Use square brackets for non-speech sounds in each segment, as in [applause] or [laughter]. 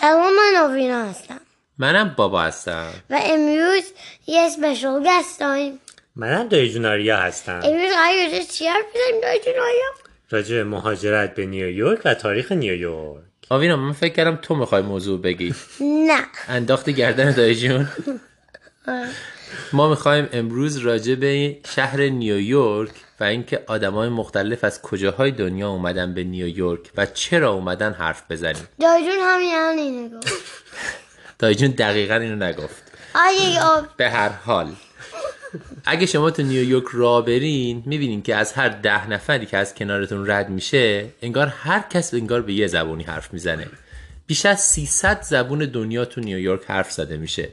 سلام من آوینا هستم. منم بابا هستم. و امروز یه اسپشال گست داریم. منم دایی جوناریا هستم. امروز قرار راجع چی حرف بزنیم دایی جون آیا؟ راجع به مهاجرت به نیویورک و تاریخ نیویورک. آوینا من فکر کردم تو می‌خوای موضوع بگی. [laughs] نه. انداخت گردن دایی جون. [laughs] ما می‌خوایم امروز راجع به شهر نیویورک و اینکه آدمای مختلف از کجاهای دنیا اومدن به نیویورک و چرا اومدن حرف بزنیم؟ دایی جون همین الان اینو گفت. [laughs] دایی جون دقیقا اینو نگفت. آب. [laughs] به هر حال. اگه شما تو نیویورک را برین می‌بینین که از هر ده نفری که از کنارتون رد میشه انگار هر کس انگار به یه زبونی حرف می‌زنه. بیش از 300 زبون دنیا تو نیویورک حرف زده میشه.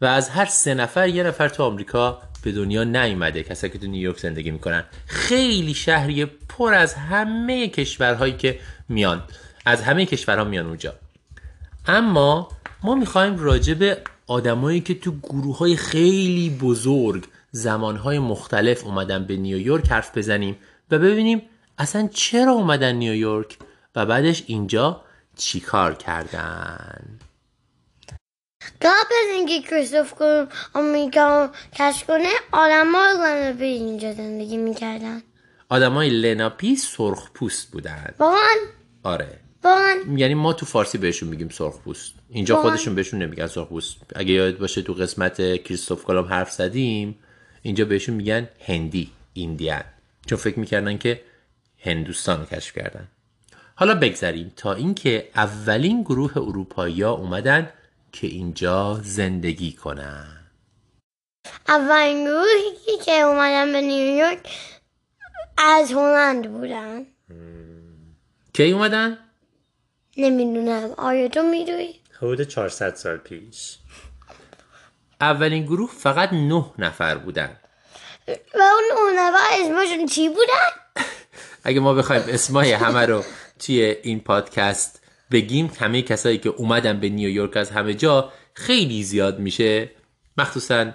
و از هر سه نفر یه نفر تو آمریکا به دنیا نیومده کسایی که تو نیویورک زندگی می‌کنن. خیلی شهری پر از همه کشورهایی که میان. از همه کشورها میان اونجا. اما ما می‌خوایم راجع به آدمایی که تو گروه های خیلی بزرگ زمانهای مختلف اومدن به نیویورک حرف بزنیم و ببینیم اصلا چرا اومدن نیویورک و بعدش اینجا چیکار کردن. از اینکه کریستوف کلم آمریکا کشف کنه آدم ها به اینجا زندگی می‌کردن آدمای لناپی سرخ پوست بودن. واقعا آره. واقعا یعنی ما تو فارسی بهشون میگیم سرخ پوست. اینجا واقعا؟ خودشون بهشون نمیگن سرخ پوست. اگه یاد باشه تو قسمت کریستوف کلم حرف زدیم اینجا بهشون میگن هندی ایندیان چون فکر می‌کردن که هندوستان رو کشف کردن. حالا بگذریم تا اینکه اولین گروه اروپایی اومدن که اینجا زندگی کنن اولین گروهی که اومدن به نیویورک از هلند بودن کی اومدن؟ نمی‌دونم. آیا تو می‌دونی؟ حدود 400 سال پیش. اولین گروه فقط نه نفر بودن. و اون اون نفر اسمشون چی بودن؟ اگه ما بخوایم اسمای همه رو توی این پادکست بگیم همه کسایی که اومدن به نیویورک از همه جا خیلی زیاد میشه. مخصوصا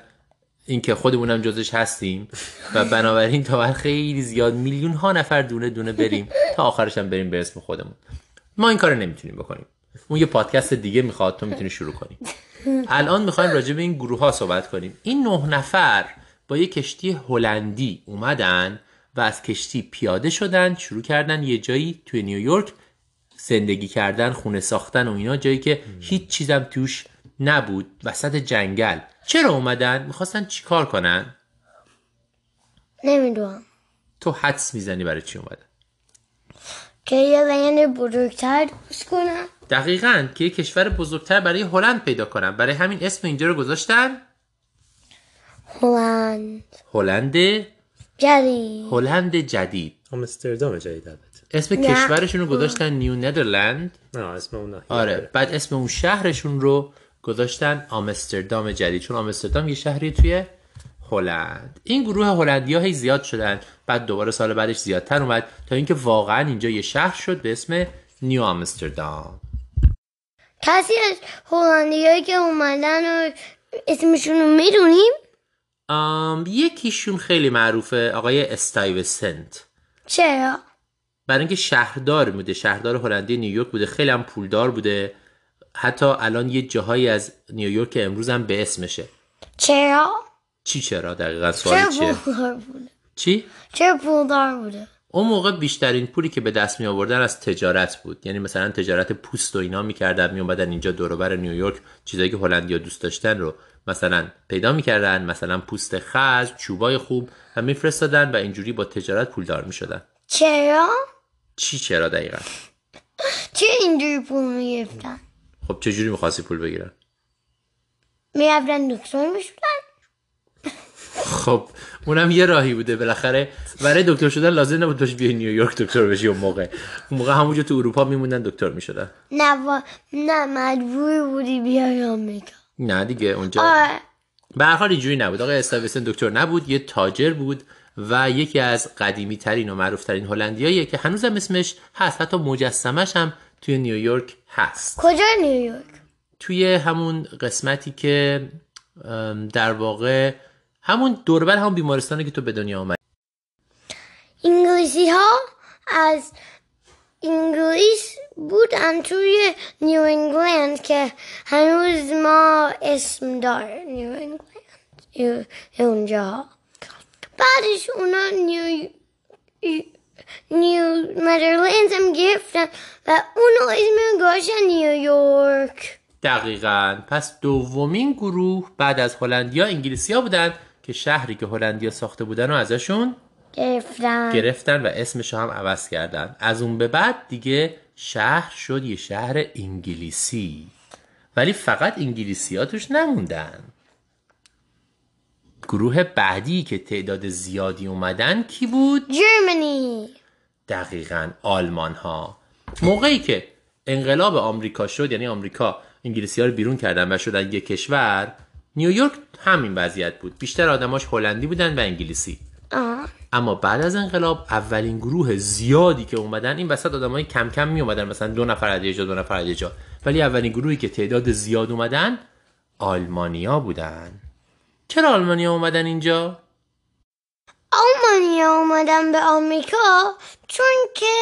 اینکه خودمونم جزش هستیم و بنابراین تا بعد خیلی زیاد میلیون ها نفر دونه دونه بریم تا آخرش هم بریم به اسم خودمون. ما این کار نمی‌تونیم بکنیم. اون یه پادکست دیگه می‌خواد تو می‌تونی شروع کنیم الان می‌خوایم راجع به این گروه ها صحبت کنیم. این نه نفر با یه کشتی هلندی اومدن و از کشتی پیاده شدن شروع کردن یه جایی توی نیویورک زندگی کردن خونه ساختن و اینا جایی که هیچ چیزم توش نبود. وسط جنگل. چرا اومدن؟ می‌خواستن چیکار کنن؟ نمی‌دونم. تو حدس می‌زنی برای چی اومدن؟ که یه لند بزرگتر درست کنن. دقیقا که یه کشور بزرگتر برای هلند پیدا کنن. برای همین اسم اینجا رو گذاشتن؟ هلند. هلند جدید. هلند جدید. آمستردام جدید. اسم نه. کشورشون رو گذاشتن نیو ندرلند اسم اون آره. بعد اسم اون شهرشون رو گذاشتن آمستردام جدید. چون آمستردام یه شهری توی هلند. این گروه هلندی ها هی زیاد شدن. بعد دوباره سال بعدش زیادتر اومد تا اینکه واقعا اینجا یه شهر شد به اسم نیو آمستردام. کسی از هلندیایی که اومدن و اسمشون رو می‌دونیم؟ یکیشون خیلی معروفه آقای استایوسنت. چرا؟ برای اینکه شهردار بوده شهردار هلندی نیویورک بوده. خیلی هم پولدار بوده. حتی الان یه جاهایی از نیویورک امروز هم به اسمشه. چرا؟ چی چرا؟ دقیقا چرا سوال چیه؟ پولدار بوده؟ چی؟ چرا پولدار بوده؟ اون موقع بیشترین پولی که به دست می آوردن از تجارت بود. یعنی مثلا تجارت پوست و اینا می‌کردن می اومدن اینجا دور نیویورک چیزایی که هلندیا دوست داشتن رو مثلا پیدا می‌کردن. مثلا پوست خز چوبای خوب و میفرستادن و اینجوری با تجارت پولدار می‌شدن. چرا؟ چی چرا دقیقا؟ چرا اینجوری پول می‌گفتن خب چجوری می‌خواستی پول بگیرن؟ می‌رفتن دکتر می‌شدن. خب اونم یه راهی بوده بالاخره. برای دکتر شدن لازم نبود باش بیای نیویورک دکتر بشی اون موقع. اون موقع همونجا تو اروپا میموندن دکتر می‌شدن. نه وا- نه مجبور بودی بیای آمریکا. نه دیگه اونجا به هر حال اینجوری نبود. آقای استاویسن دکتر نبود یه تاجر بود. و یکی از قدیمی ترین و معروف ترین هلندیاییه که هنوزم اسمش هست. حتی مجسمش هم توی نیویورک هست. کجا نیویورک توی همون قسمتی که در واقع همون دوربر همون بیمارستانی که تو به دنیا آمدی انگلیسی ها از انگلیس بودن توی نیو انگلند که هنوز ما اسم داره نیو انگلند اونجا بعدش اونا نیو نیو مدرلندز هم گرفتن و اونو اسم گاشن نیویورک دقیقا. پس دومین گروه بعد از هلندیا انگلیسیا بودن که شهری که هلندیا ساخته بودن رو ازشون گرفتن. گرفتن و اسمش هم عوض کردن. از اون به بعد دیگه شهر شد یه شهر انگلیسی. ولی فقط انگلیسی ها توش نموندن. گروه بعدی که تعداد زیادی اومدن کی بود؟ جرمنی. دقیقا آلمان ها موقعی که انقلاب آمریکا شد یعنی آمریکا انگلیسی ها رو بیرون کردن و شدن یک کشور نیویورک همین وضعیت بود. بیشتر آدماش هلندی بودن و انگلیسی. آه. اما بعد از انقلاب اولین گروه زیادی که اومدن این وسط آدمای کم کم می اومدن مثلا دو نفر از جا دو نفر از جا. ولی اولین گروهی که تعداد زیاد اومدن آلمانیا بودن. چرا آلمانیا اومدن اینجا؟ آلمانیا اومدن به آمریکا چون که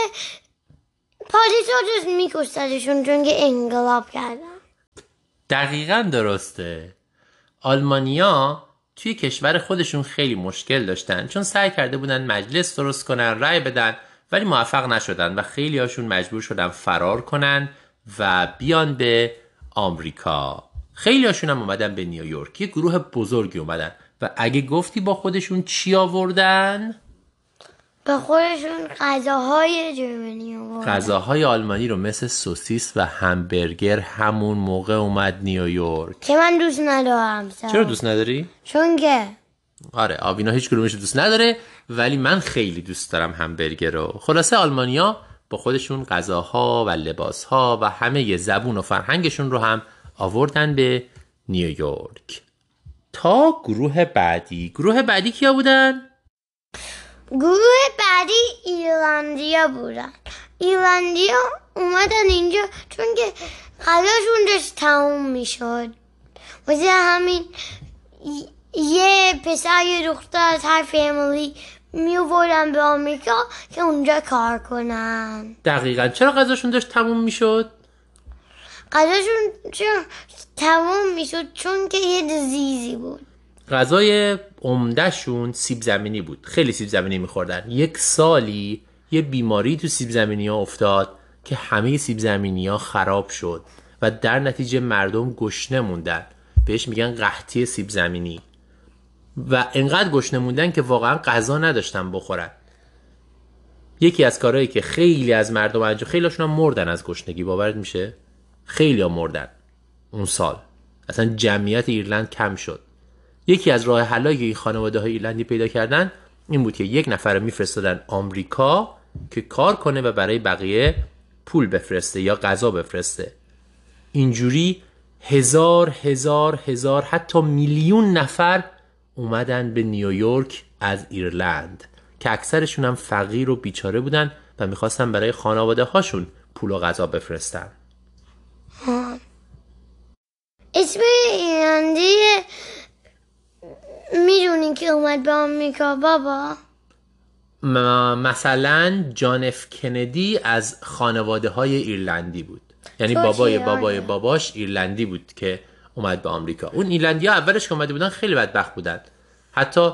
پادشاه جز میکشتدشون چون که انقلاب کردن. دقیقا درسته. آلمانیا توی کشور خودشون خیلی مشکل داشتن چون سعی کرده بودن مجلس درست کنن رأی بدن ولی موفق نشدن و خیلی هاشون مجبور شدن فرار کنن و بیان به آمریکا. خیلی هاشون هم اومدن به نیویورک یه گروه بزرگی اومدن و اگه گفتی با خودشون چی آوردن؟ به خودشون غذاهای جرمنی آوردن غذاهای آلمانی رو مثل سوسیس و همبرگر همون موقع اومد نیویورک که من دوست ندارم سر. چرا دوست نداری؟ چون که آره آوینا هیچ کدومش دوست نداره ولی من خیلی دوست دارم همبرگر رو خلاصه آلمانیا با خودشون غذاها و لباسها و همه زبون و فرهنگشون رو هم آوردن به نیویورک تا گروه بعدی. گروه بعدی کیا بودن؟ گروه بعدی ایرلندیا بودن. ایرلندیا اومدن اینجا چون که غذاشون داشت تموم می‌شد. واسه همین یه پسر یه دختر از هر فامیلی میوردن به آمریکا که اونجا کار کنن. دقیقا. چرا غذاشون داشت تموم می‌شد؟ غذاشون چون تموم می‌شد چون که یه دزیزی بود. غذای عمدهشون سیب زمینی بود. خیلی سیب زمینی میخوردن. یک سالی یه بیماری تو سیب زمینی ها افتاد که همه سیب زمینی ها خراب شد و در نتیجه مردم گشنه موندن. بهش میگن قحطی سیب زمینی. و انقدر گشنه موندن که واقعا غذا نداشتن بخورن. یکی از کارهایی که خیلی از مردم انجام خیلی هم مردن از گشنگی. باورت میشه؟ خیلی ها مردن. اون سال. اصلا جمعیت ایرلند کم شد. یکی از راه حلایی که این خانواده های ایرلندی پیدا کردن این بود که یک نفر رو میفرستادن آمریکا که کار کنه و برای بقیه پول بفرسته یا غذا بفرسته. اینجوری هزار هزار هزار حتی میلیون نفر اومدن به نیویورک از ایرلند که اکثرشون هم فقیر و بیچاره بودن و می‌خواستن برای خانواده هاشون پول و غذا بفرستن. اسم ایرلندی می‌دونی که اومد به آمریکا بابا؟ م- مثلا جان اف کندی از خانواده های ایرلندی بود. یعنی بابای؟ بابای آره. باباش ایرلندی بود که اومد به آمریکا. اون ایرلندی ها اولش که اومده بودن خیلی بدبخت بودن. حتی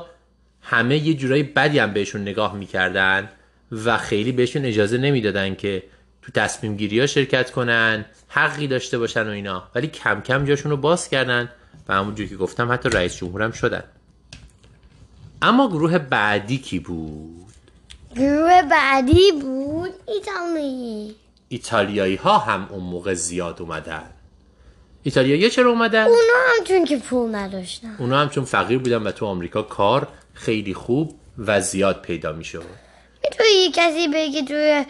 همه یه جورایی بدی هم بهشون نگاه می‌کردن و خیلی بهشون اجازه نمی‌دادن که تو تصمیم گیری ها شرکت کنن. حقی داشته باشن و اینا. ولی کم کم جاشون رو باز کردن و همونجور که گفتم حتی رئیس جمهورم شدن. اما گروه بعدی کی بود؟ گروه بعدی بود ایتالی. ایتالیایی ها هم اون موقع زیاد اومدن. ایتالیایی چرا اومدن؟ اونا هم چون که پول نداشتن. اونا هم چون فقیر بودن و تو آمریکا کار خیلی خوب و زیاد پیدا می‌شد. می‌تونی کسی بگه توی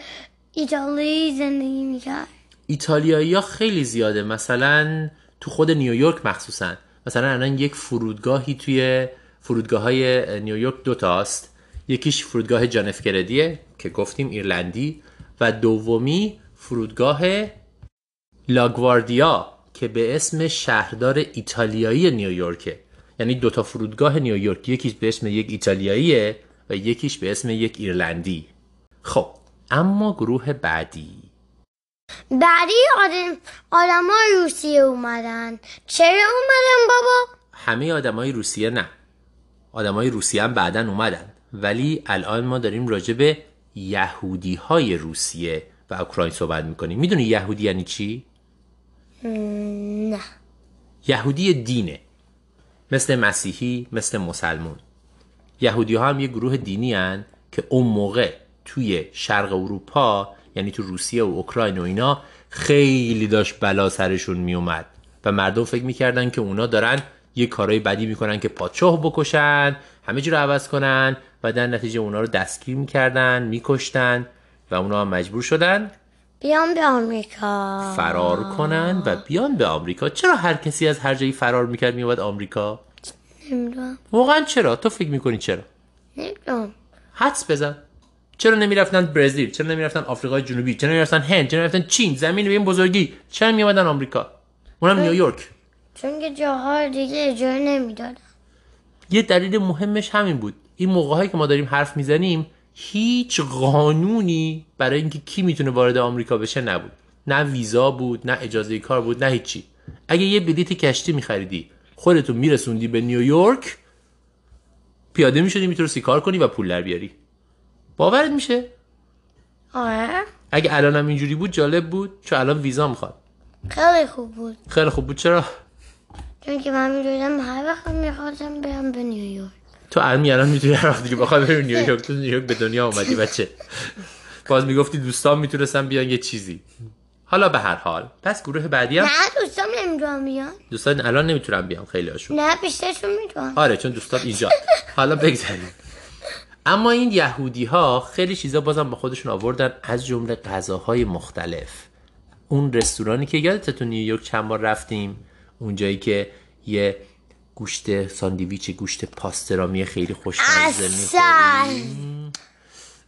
ایتالی زندگی می‌کرد؟ ایتالیایی ها خیلی زیاده. مثلا تو خود نیویورک مخصوصا. مثلا الان یک فرودگاهی توی فرودگاه های نیویورک دوتاست یکیش فرودگاه جان اف که گفتیم ایرلندی و دومی فرودگاه لاگواردیا که به اسم شهردار ایتالیایی نیویورکه یعنی دوتا فرودگاه نیویورک یکیش به اسم یک ایتالیاییه و یکیش به اسم یک ایرلندی. خب اما گروه بعدی. بعدی آدم آدم روسیه اومدن. چرا اومدن بابا؟ همه آدمای روسیه نه. آدمای روسیه هم بعدا اومدن. ولی الان ما داریم راجع به یهودی های روسیه و اوکراین صحبت می‌کنیم. می‌دونی یهودی یعنی چی؟ نه. یهودی دینه. مثل مسیحی مثل مسلمون. یهودی ها هم یه گروه دینی هن که اون موقع توی شرق اروپا یعنی تو روسیه و اوکراین و اینا خیلی داشت بلا سرشون میومد و مردم فکر می‌کردن که اونا دارن یه کارهای بدی می‌کنن که پادشاه بکشن همه رو عوض کنن و در نتیجه اونا رو دستگیر می‌کردن میکشتن و اونا هم مجبور شدن بیام به آمریکا. فرار کنن و بیان به آمریکا. چرا هر کسی از هر جایی فرار می‌کرد میومد آمریکا؟ نمی‌دونم. واقعا چرا؟ تو فکر می‌کنی چرا؟ نمی‌دونم. حدس بزن. چرا نمی‌رفتن برزیل؟ چرا نمی‌رفتن آفریقای جنوبی؟ چرا نمی‌رفتن هند؟ چرا نمی‌رفتن چین؟ زمین به این بزرگی چرا میومدن آمریکا؟ اونم نیویورک. چون که جاها دیگه اجازه نمی‌دادن. یه دلیل مهمش همین بود. این موقع هایی که ما داریم حرف می‌زنیم هیچ قانونی برای اینکه کی می‌تونه وارد آمریکا بشه نبود. نه ویزا بود نه اجازه کار بود نه هیچی. اگه یه بلیت کشتی میخریدی خودتو میرسوندی به نیویورک پیاده می‌شدی می‌تونستی کار کنی و پول در بیاری. باورت میشه؟ آره. اگه الانم اینجوری بود جالب بود چون الان ویزا می‌خواد. خیلی خوب بود. خیلی خوب بود. چرا؟ چون که من می‌دونم هر وقت می‌خواستم برم به نیویورک تو الان الان می‌تونی هر وقت دیگه بخوای بری نیویورک تو نیویورک به دنیا اومدی بچه. باز می‌گفتی دوستان می‌تونستن بیان یه چیزی. حالا به هر حال. پس گروه بعدی هم؟ نه دوستام نمی‌دونم بیان. دوستان الان نمی‌تونن بیان خیلی هاشون نه بیشترشون می‌دونم آره چون دوستان اینجا. حالا بگذاریم. اما این یهودی ها خیلی چیزا بازم با خودشون آوردن از جمله غذاهای مختلف اون رستورانی که یادت تو نیویورک چند بار رفتیم اونجایی که یه گوشت ساندویچ گوشت پاسترامی خیلی خوشمزه می‌خوریم.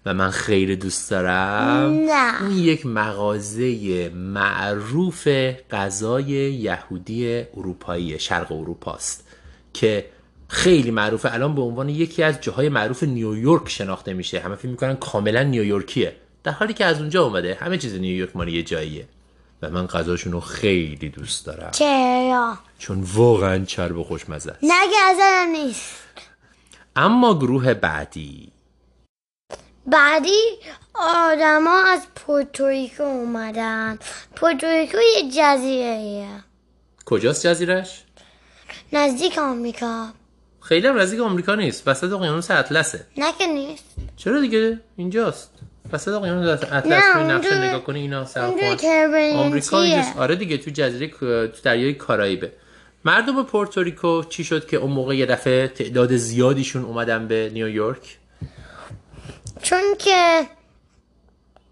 و من خیلی دوست دارم نه. اون یک مغازه معروف غذای یهودی اروپایی شرق اروپاست که خیلی معروفه. الان به عنوان یکی از جاهای معروف نیویورک شناخته میشه. همه فکر می‌کنن کاملا نیویورکیه. در حالی که از اونجا اومده همه چیز نیویورک مال یه جاییه. و من غذاشون رو خیلی دوست دارم. چرا؟ چون واقعا چرب و خوشمزه است نه نیست. اما گروه بعدی. بعدی آدما از پورتوریکو اومدن. پورتوریکو یه جزیره کجاست جزیرش نزدیک آمریکا. خیلی هم نزدیک آمریکا نیست. وسط اقیانوس اطلسه. نه که نیست. چرا دیگه؟ اینجاست. وسط اقیانوس اطلس نه، نقشه نگاه کنی اینا سر اونجا آمریکا اینجاست. آره دیگه تو جزیره تو دریای کارائیبه. مردم پورتوریکو چی شد که اون موقع یه دفعه تعداد زیادیشون اومدن به نیویورک چون که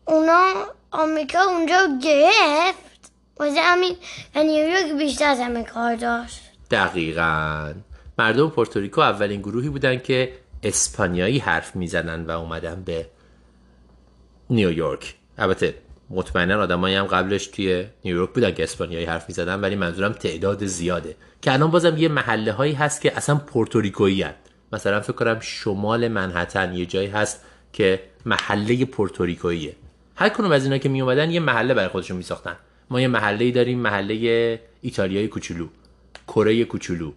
اونا آمریکا اونجا گرفت. واسه همین نیویورک بیشتر از همه کار داشت. دقیقا. مردم پورتوریکو اولین گروهی بودن که اسپانیایی حرف می‌زنن و اومدن به نیویورک البته مطمئنا آدمایی هم قبلش توی نیویورک بودن که اسپانیایی حرف می‌زدن ولی منظورم تعداد زیاده. که الان بازم یه محله هایی هست که اصلا پورتوریکویی. مثلا فکر کنم شمال منحتن یه جایی هست که محله پورتوریکوییه. هر کنون از اینا که می اومدن یه محله برای خودشون می ساختن ما یه محله داریم محله ایتالیای کوچولو. کره کوچولو.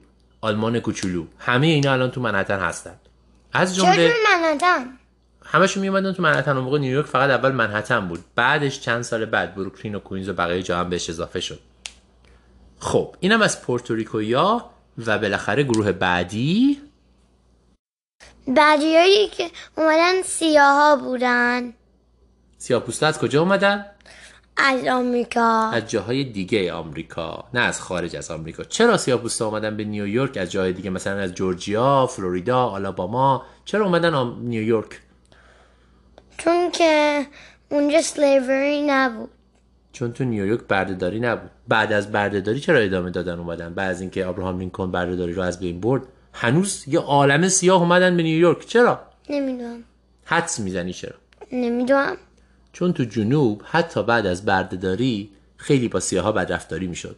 آلمان کوچولو. همه اینا الان تو منحتن هستن. از جمله منحتن؟ همشون میومدن تو منحتن. موقع نیویورک فقط اول منحتن بود. بعدش چند سال بعد بروکلین و کوینز و بقیه جا هم بهش اضافه شد. خب اینم از پورتوریکویا و بالاخره گروه بعدی. بعدیایی که اومدن سیاها بودن. سیاپوستا از کجا اومدن؟ از آمریکا. از جاهای دیگه آمریکا نه از خارج از آمریکا. چرا سیاپوستا اومدن به نیویورک از جاهای دیگه مثلا از جورجیا، فلوریدا، آلاباما. چرا اومدن آم... نیویورک؟ چون که اونجا سلیوری نبود. چون تو نیویورک بردهداری نبود. بعد از بردهداری چرا ادامه دادن اومدن؟ بعد از اینکه ابراهام لینکلن بردهداری رو از بین برد هنوز یه عالم سیاه اومدن به نیویورک چرا؟ نمی‌دونم. حدس می‌زنی چرا؟ نمی‌دونم. چون تو جنوب حتی بعد از بردهداری خیلی با سیاها بدرفتاری می‌شد.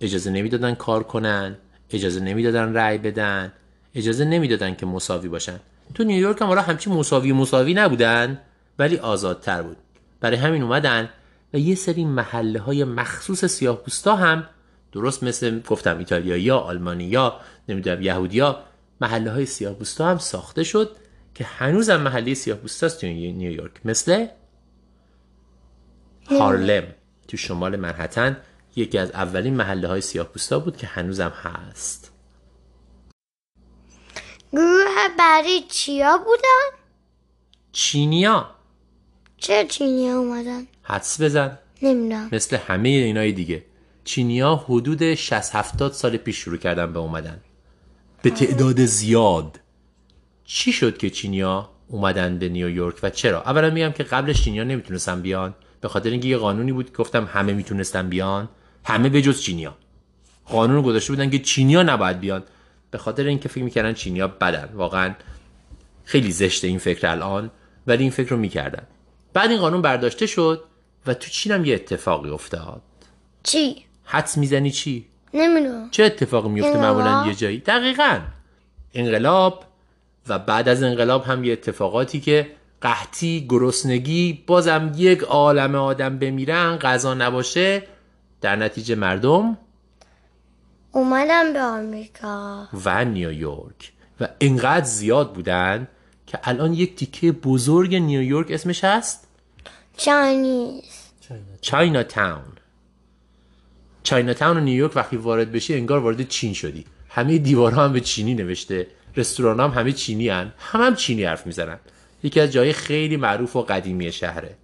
اجازه نمی‌دادن کار کنن اجازه نمی‌دادن رأی بدن اجازه نمی‌دادن که مساوی باشن. تو نیویورک هم حالا همچی مساوی مساوی نبودن ولی آزادتر بود. برای همین اومدن و یه سری محله های مخصوص سیاه هم درست مثل گفتم آلمانی یا نمی‌دونم یهودیا محله های سیاه هم ساخته شد که هنوزم محله سیاه است توی نیویورک. مثل هارلم تو شمال منحتن یکی از اولین محله های سیاه بود که هنوزم هست. گروه بعدی چیا بودن؟ چینیا. چه چینیا اومدن؟ حدس بزن. نمی‌دونم. مثل همه اینای دیگه. چینیا حدود 60 70 سال پیش شروع کردن به اومدن. به تعداد زیاد. چی شد که چینیا اومدن به نیویورک و چرا؟ اولا میگم که قبلش چینیا نمی‌تونستن بیان. به خاطر اینکه یه قانونی بود گفتم همه می‌تونستن بیان. همه به جز چینیا. قانون گذاشته بودن که چینیا نباید بیان. به خاطر اینکه فکر می‌کردن چینیا بدن. واقعا خیلی زشته این فکر الان ولی این فکر رو می‌کردن. بعد این قانون برداشته شد و تو چین هم یه اتفاقی افتاد. چی؟ حدس می‌زنی چی؟ نمی‌دونم. چه اتفاقی میفته معمولا یه جایی؟ دقیقا. انقلاب و بعد از انقلاب هم یه اتفاقاتی که قحطی گرسنگی بازم یک عالم آدم بمیرن غذا نباشه. در نتیجه مردم؟ اومدن به آمریکا. و نیویورک. و انقدر زیاد بودن که الان یک تیکه بزرگ نیویورک اسمش هست؟ چاینیز. چاینا تاون چاینا تاون و نیویورک وقتی وارد بشی انگار وارد چین شدی. همه دیوارها هم به چینی نوشته. رستوران هم همه چینی هن. هم هم چینی حرف می‌زنن. یکی از جای خیلی معروف و قدیمی شهره.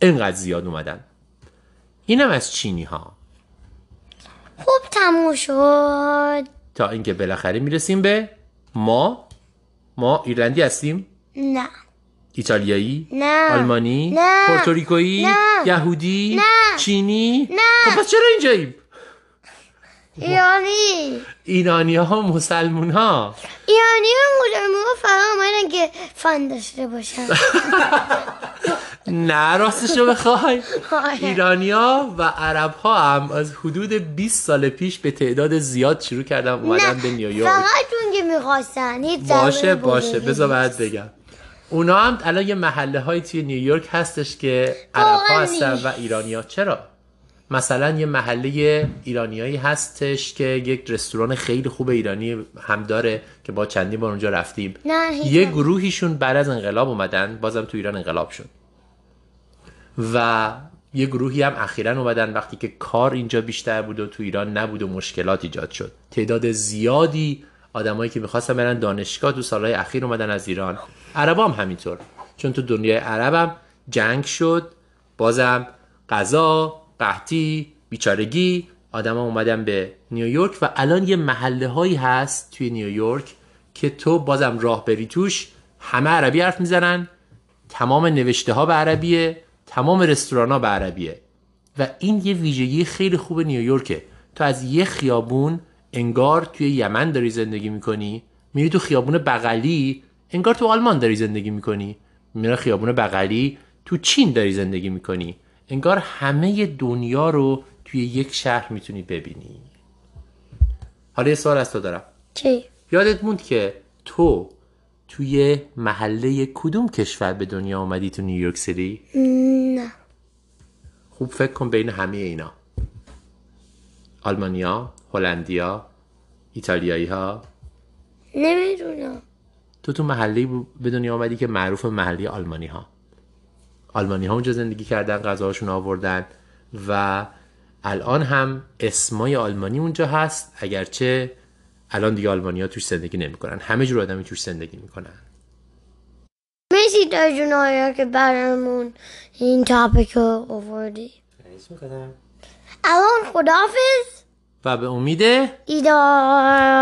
انقدر زیاد اومدن. اینم از چینی ها. خوب تموم شد. تا اینکه بالاخره می‌رسیم به ما. ما ایرلندی هستیم؟ نه. ایتالیایی؟ نه. آلمانی؟ نه. پورتوریکویی؟ نه. یهودی؟ نه. چینی؟ نه. خب پس چرا اینجاییم؟ ایرانی. ایرانی ها مسلمون ها ایرانی ها مسلمان فقط اومدن که فن داشته باشن. [laughs] نه راستش رو بخوای. آره. ایرانیا و عرب ها هم از حدود 20 سال پیش به تعداد زیاد شروع کردن اومدن به نیویورک. فقط چون که می‌خواستن باشه باشه. بذار. بعد بگم. اونا هم الان یه محله های توی نیویورک هستش که عرب ها هستن. و ایرانیا چرا؟ مثلا یه محله ایرانیایی هستش که یک رستوران خیلی خوب ایرانی هم داره که با چندین بار اونجا رفتیم. نه یه. گروهیشون بعد از انقلاب اومدن بازم تو ایران انقلاب شد و یه گروهی هم اخیرا اومدن وقتی که کار اینجا بیشتر بود و تو ایران نبود و مشکلات ایجاد شد. تعداد زیادی آدمایی که می‌خواستن برن دانشگاه تو سالهای اخیر اومدن از ایران. عرب هم همینطور. چون تو دنیای عرب هم جنگ شد بازم غذا قحطی بیچارگی آدما اومدن به نیویورک و الان یه محله هایی هست توی نیویورک که تو بازم راه بری توش همه عربی حرف می‌زنن تمام نوشته ها به عربیه تمام رستوران ها به عربیه. و این یه ویژگی خیلی خوب نیویورکه. تو از یه خیابون انگار توی یمن داری زندگی می‌کنی میری تو خیابون بغلی انگار تو آلمان داری زندگی می‌کنی میری خیابون بغلی تو چین داری زندگی می‌کنی. انگار همه دنیا رو توی یک شهر می‌تونی ببینی. حالا یه سوال از تو دارم. چی؟ یادت موند که تو توی محله کدوم کشور به دنیا آمدی تو نیویورک سیتی؟ نه. خوب فکر کن بین همه اینا. آلمانیا، هلندیا، ایتالیایی ها نمی‌دونم. تو تو محله به دنیا آمدی که معروف محله آلمانی ها آلمانی ها اونجا زندگی کردن غذاهاشون آوردن و الان هم اسمای آلمانی اونجا هست اگرچه الان دیگه آلمانی ها توش زندگی نمی‌کنن. همه جور آدمی توش زندگی می‌کنن. مرسی در جنایا که برامون این تاپیک رو آوردی. الان خدافز و به امید ایدار.